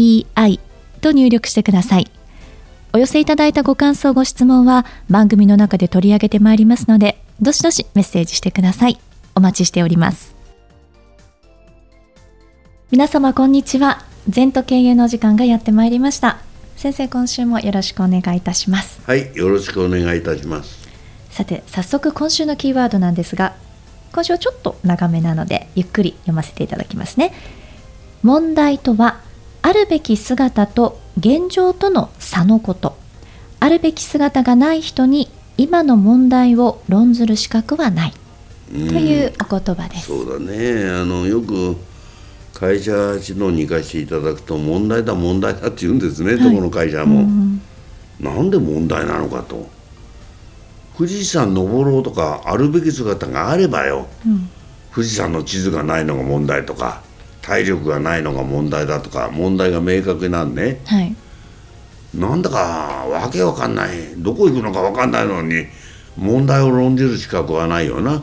ZENTOKEIEI と入力してください。お寄せいただいたご感想、ご質問は番組の中で取り上げてまいりますので、どしどしメッセージしてください。お待ちしております。皆様こんにちは。全都経営の時間がやってまいりました。先生、今週もよろしくお願いいたします。はい、よろしくお願いいたします。さて、早速今週のキーワードなんですが、今週はちょっと長めなのでゆっくり読ませていただきますね問題とはあるべき姿と現状との差のこと。あるべき姿がない人に今の問題を論ずる資格はない。というお言葉です、そうだね。あのよく会社のに行かせていただくと問題だ問題だって言うんですね、はい、どこの会社も、うん、なんで問題なのかと。富士山登ろうとかあるべき姿があればよ、うん、富士山の地図がないのが問題とか体力がないのが問題だとか問題が明確なんね、はい、なんだかわけわかんない。どこ行くのかわかんないのに問題を論じる資格はないよな。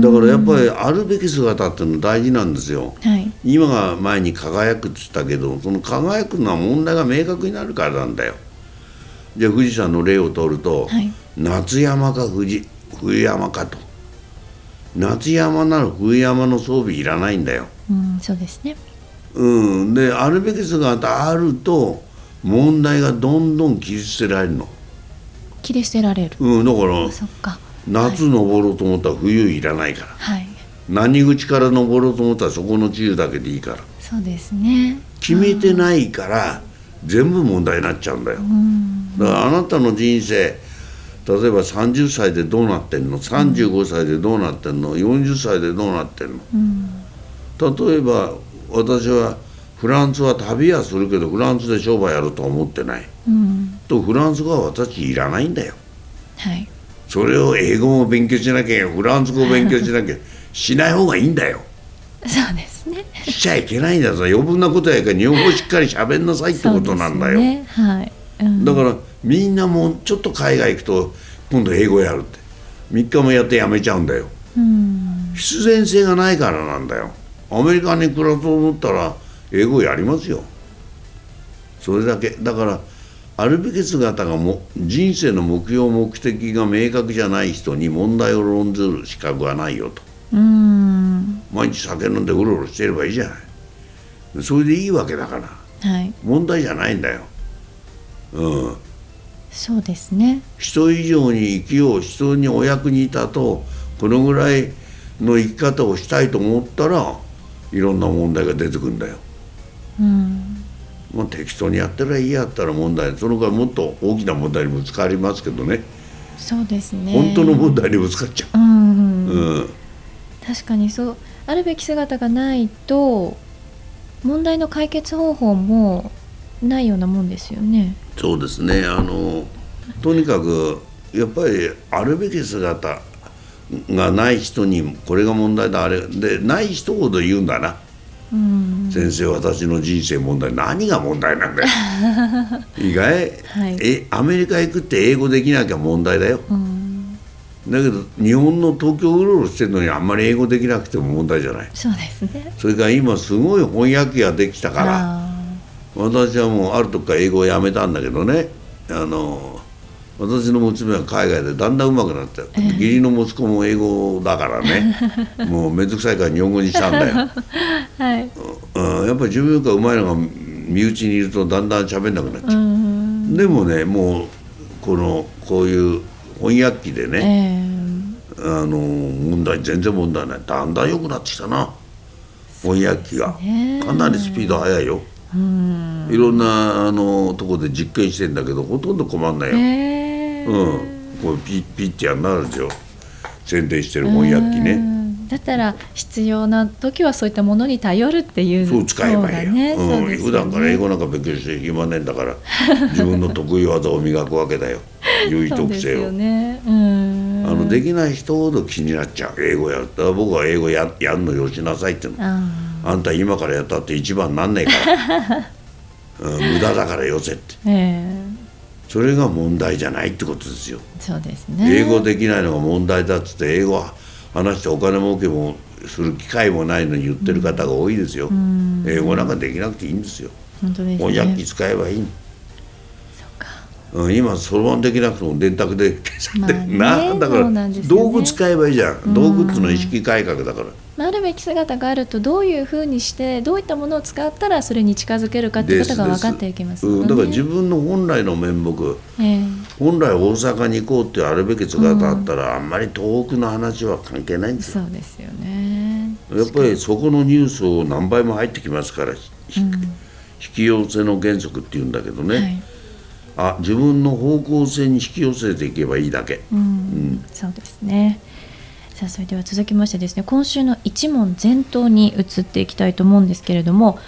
だからやっぱりあるべき姿っていうの大事なんですよ、はい、今が前に輝くって言ったけどその輝くのは問題が明確になるからなんだよ。じゃあ富士山の例を取ると、はい、夏山か冬冬山かと。夏山なら冬山の装備いらないんだよ、うん、そうですね。うん。であるべき姿あると問題がどんどん切り捨てられるの。切り捨てられる。うんだからそっか。夏登ろうと思ったら冬いらないから、はい、何口から登ろうと思ったらそこの自由だけでいいから。そうですね。決めてないから全部問題になっちゃうんだよ、うん、だからあなたの人生例えば30歳でどうなってんの？35歳でどうなってんの？40歳でどうなってんの、うん、例えば私はフランスは旅はするけどフランスで商売やるとは思ってない、うん、とフランス語は私いらないんだよ、はい、それを英語も勉強しなきゃフランス語を勉強しなきゃしない方がいいんだよ。そうですね。しちゃいけないんだぞ。余分なことやから日本語しっかり喋んなさいってことなんだよ、ね、はい。うん、だからみんなもうちょっと海外行くと今度英語やるって。3日もやってやめちゃうんだよ、うん、必然性がないからなんだよアメリカに暮らそうと思ったら英語やりますよ。それだけ。だからあるべき姿がも人生の目標目的が明確じゃない人に問題を論ずる資格はないよと。毎日酒飲んでうろうろしてればいいじゃない。それでいいわけだから、はい、問題じゃないんだよ。うん。そうですね。人以上に生きよう人にお役に立とうこのぐらいの生き方をしたいと思ったらいろんな問題が出てくるんだよ。うん、まあ適当にやってりゃいいやったら問題そのぐらいもっと大きな問題にぶつかりますけどね。そうですね。本当の問題にぶつかっちゃう。うん、うん、確かにそう。あるべき姿がないと問題の解決方法もないようなもんですよね。そうですね。あのとにかくやっぱりあるべき姿がない人にこれが問題だあれ。でない人ほど言うんだな。先生私の人生問題。何が問題なんだよ。意外、はい、えアメリカ行くって英語できなきゃ問題だよ、だけど日本の東京うろうろしてるのにあんまり英語できなくても問題じゃない。そうですね。それから今すごい翻訳機ができたから私はもうある時から英語をやめたんだけどねあの私の娘は海外でだんだん上手くなって、えー、義理の息子も英語だからね。もう面倒くさいから日本語にしたんだよ、はい、うん、やっぱり自分がうまいのが身内にいるとだんだん喋んなくなっちゃう。でもねもうこのこういう翻訳機でね、えー、あの問題全然問題ない。だんだん良くなってきたな。翻訳機が。かなりスピード速いよ。いろんなあのとこで実験してんだけどほとんど困んないよ、うん。こうピッピッてやんなるでしょ。宣伝してる翻訳機ね。だったら必要な時はそういったものに頼るっていうそう使えばいいよ、ねうん。ね。普段から英語なんか勉強して暇ねえんだから自分の得意技を磨くわけだよ。優位特性を、よね。うん。あのできない人ほど気になっちゃう。英語やるだから僕は英語ややんのよしなさいっての。ああんた今からやったって一番なんねえから、うん、無駄だからよせって。ーえそれが問題じゃないってことですよ。ーそうですね。英語できないのが問題だっつって英語話してお金儲けもする機会もないのに言ってる方が多いですよ、英語なんかできなくていいんですよ。翻訳ね。機使えばいい、うん、今そろばんできなくても電卓で計算で、まあね なだからね。道具使えばいいじゃん。道具っていうのは意識改革だから、まああるべき姿があるとどういうふうにしてどういったものを使ったらそれに近づけるかっていうことが分かっていきますねうん、だから自分の本来の面目。ええ。本来大阪に行こうってあるべき姿あったら、あんまり遠くの話は関係ないんですよ。そうですよね。やっぱりそこのニュースを何倍も入ってきますから、ひ引き寄せの原則っていうんだけどね、はいあ自分の方向性に引き寄せていけばいいだけ、うん。そうですね。さあそれでは続きましてですね今週の一問全答に移っていきたいと思うんですけれども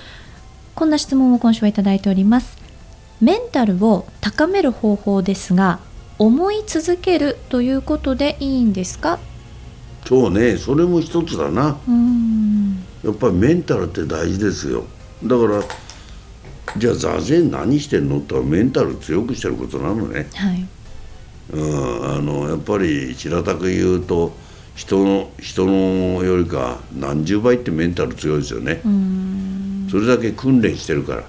こんな質問を今週はいただいております。メンタルを高める方法ですが思い続けるということでいいんですか？そうねそれも一つだな。うん。やっぱりメンタルって大事ですよ。だからじゃあ座禅何してんの？って言ったらメンタル強くしてることなのね、はい。うん、あのやっぱり平たく言うと人の人のよりか何十倍ってメンタル強いですよね、うん。それだけ訓練してるから、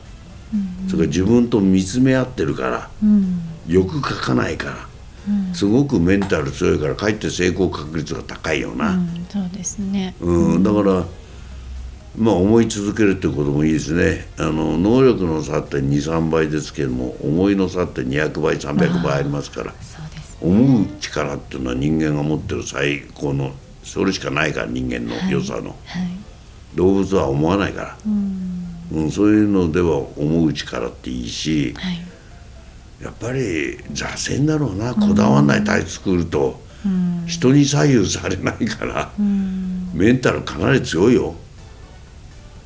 それから自分と見つめ合ってるから。うん。欲書かないから、すごくメンタル強いからかえって成功確率が高いような、んそうですね。うんだからまあ思い続けるってこともいいですね。あの能力の差って23倍ですけども思いの差って200倍300倍ありますから。そうです思う力っていうのは人間が持ってる最高のそれしかないから人間の良さの、はい。動物は思わないから、うん。うん、そういうのでは思う力っていいしはい。やっぱり座禅だろうな。こだわらない体作ると。うん。人に左右されないから。うん。メンタルかなり強いよ。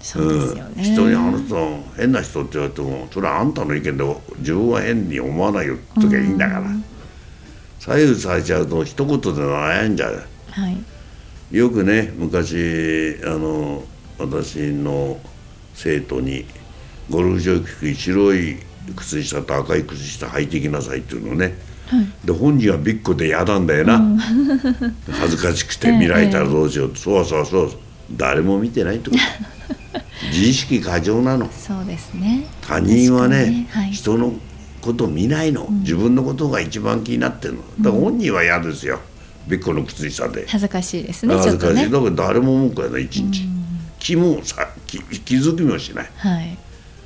そうですよね、うん、人にあの人変な人って言われてもそれはあんたの意見で自分は変に思わないよって時はいいんだから、左右されちゃうと一言で悩んじゃうはい。よくね昔あの私の生徒にゴルフ場行く時白い靴下と赤い靴下履いてきなさいっていうのね、で本人はびっこで嫌なんだよな、恥ずかしくて見られたらどうしよう、そうそうそう。誰も見てないってこと自意識過剰なの。そうですね。他人はね確かにはい、人のこと見ないの、自分のことが一番気になってるの。だから本人は嫌ですよ。びっこの靴下で恥ずかしいですねち恥ずかしい、ね。だから誰も文句やない一日、気もさ気気づきもしない。はい。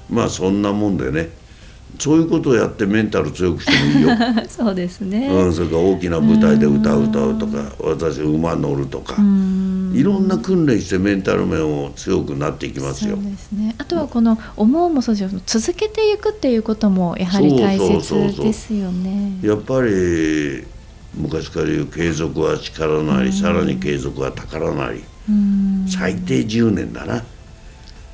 まあそんなもんでねそういうことをやってメンタル強くしてもいいよ、そうですね、うん、それから大きな舞台で歌う歌うとか私馬乗るとかうん。いろんな訓練してメンタル面を強くなっていきますよ。そうですね。あとはこの思うもそうですけど続けていくっていうこともやはり大そうそうそうそう。切ですよねやっぱり昔から言う継続は力なり、さらに継続は宝なり、うん。最低10年だな、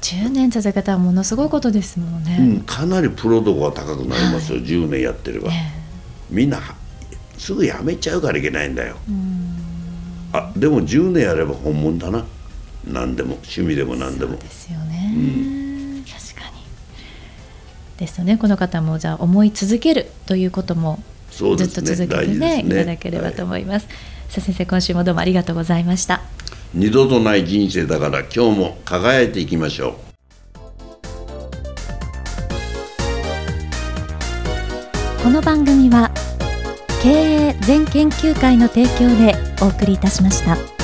10年続けたらものすごいことですもんうね、ん、かなりプロ度が高くなりますよ、10年やってれば、えみんなすぐやめちゃうからいけないんだよ。あでも10年やれば本物だな。何でも趣味でも何でも。ですよね、確かに。ですよねこの方もじゃあ思い続けるということもずっと続けて大事ですねね。いただければと思います、さあ先生今週もどうもありがとうございました二度とない人生だから今日も輝いていきましょうこの番組は経営全研究会の提供でお送りいたしました。